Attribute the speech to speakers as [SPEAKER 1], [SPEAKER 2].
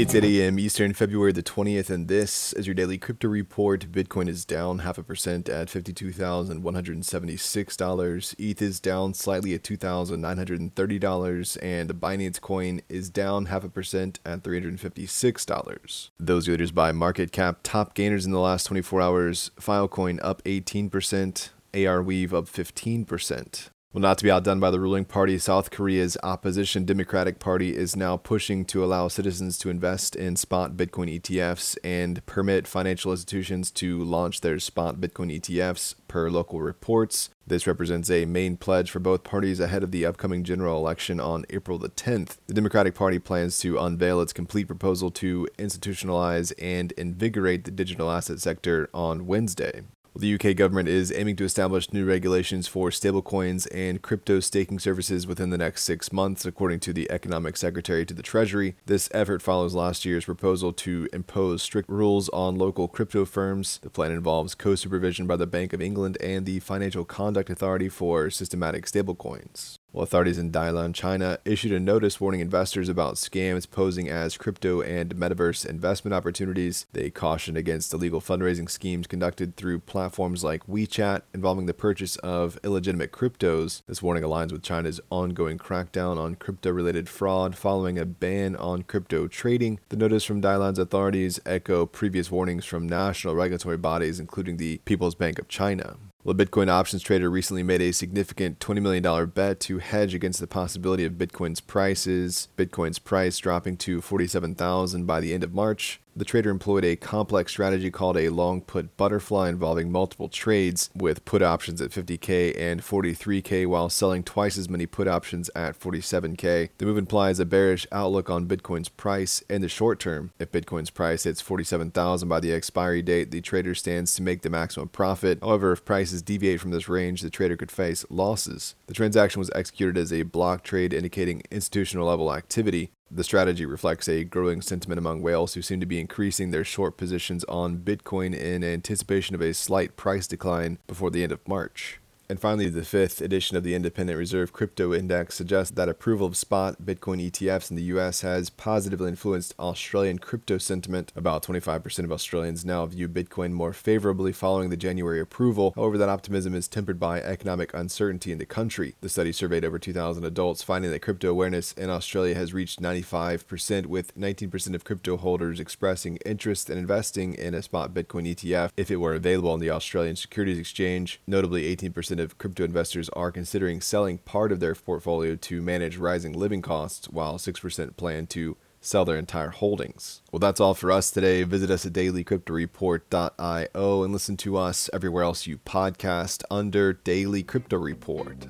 [SPEAKER 1] It's 8 a.m. Eastern, February the 20th, and this is your daily crypto report. Bitcoin is down half a percent at $52,176. ETH is down slightly at $2,930, and Binance coin is down half a percent at $356. Those leaders by market cap, top gainers in the last 24 hours Filecoin up 18%, Arweave up 15%. Well, not to be outdone by the ruling party, South Korea's opposition Democratic Party is now pushing to allow citizens to invest in spot Bitcoin ETFs and permit financial institutions to launch their spot Bitcoin ETFs per local reports. This represents a main pledge for both parties ahead of the upcoming general election on April the 10th. The Democratic Party plans to unveil its complete proposal to institutionalize and invigorate the digital asset sector on Wednesday. The UK government is aiming to establish new regulations for stablecoins and crypto staking services within the next six months, according to the Economic Secretary to the Treasury. This effort follows last year's proposal to impose strict rules on local crypto firms. The plan involves co supervision by the Bank of England and the Financial Conduct Authority for systematic stablecoins. Well, authorities in Dalian, China issued a notice warning investors about scams posing as crypto and metaverse investment opportunities. They cautioned against illegal fundraising schemes conducted through platforms like WeChat involving the purchase of illegitimate cryptos. This warning aligns with China's ongoing crackdown on crypto related fraud following a ban on crypto trading. The notice from Dalian's authorities echo previous warnings from national regulatory bodies, including the People's Bank of China. Well, a Bitcoin options trader recently made a significant $20 million bet to hedge against the possibility of Bitcoin's prices, Bitcoin's price dropping to 47,000 by the end of March. The trader employed a complex strategy called a long put butterfly involving multiple trades with put options at 50k and 43k while selling twice as many put options at 47k. The move implies a bearish outlook on Bitcoin's price in the short term. If Bitcoin's price hits 47,000 by the expiry date, the trader stands to make the maximum profit. However, if prices deviate from this range, the trader could face losses. The transaction was executed as a block trade indicating institutional level activity. The strategy reflects a growing sentiment among whales who seem to be increasing their short positions on Bitcoin in anticipation of a slight price decline before the end of March. And finally, the fifth edition of the Independent Reserve Crypto Index suggests that approval of spot Bitcoin ETFs in the US has positively influenced Australian crypto sentiment. About 25% of Australians now view Bitcoin more favorably following the January approval. However, that optimism is tempered by economic uncertainty in the country. The study surveyed over 2,000 adults, finding that crypto awareness in Australia has reached 95%, with 19% of crypto holders expressing interest in investing in a spot Bitcoin ETF if it were available on the Australian Securities Exchange. Notably, 18% of crypto investors are considering selling part of their portfolio to manage rising living costs, while 6% plan to sell their entire holdings. Well, that's all for us today. Visit us at dailycryptoreport.io and listen to us everywhere else you podcast under Daily Crypto Report.